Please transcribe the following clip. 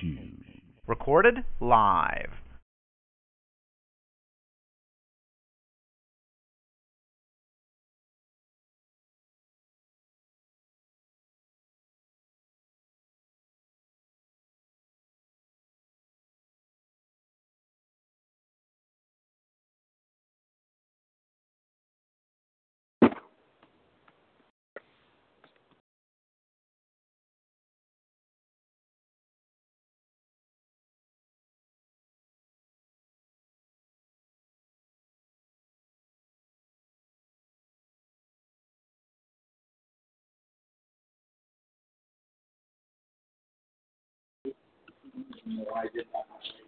Shoes. Recorded live. know, I did not.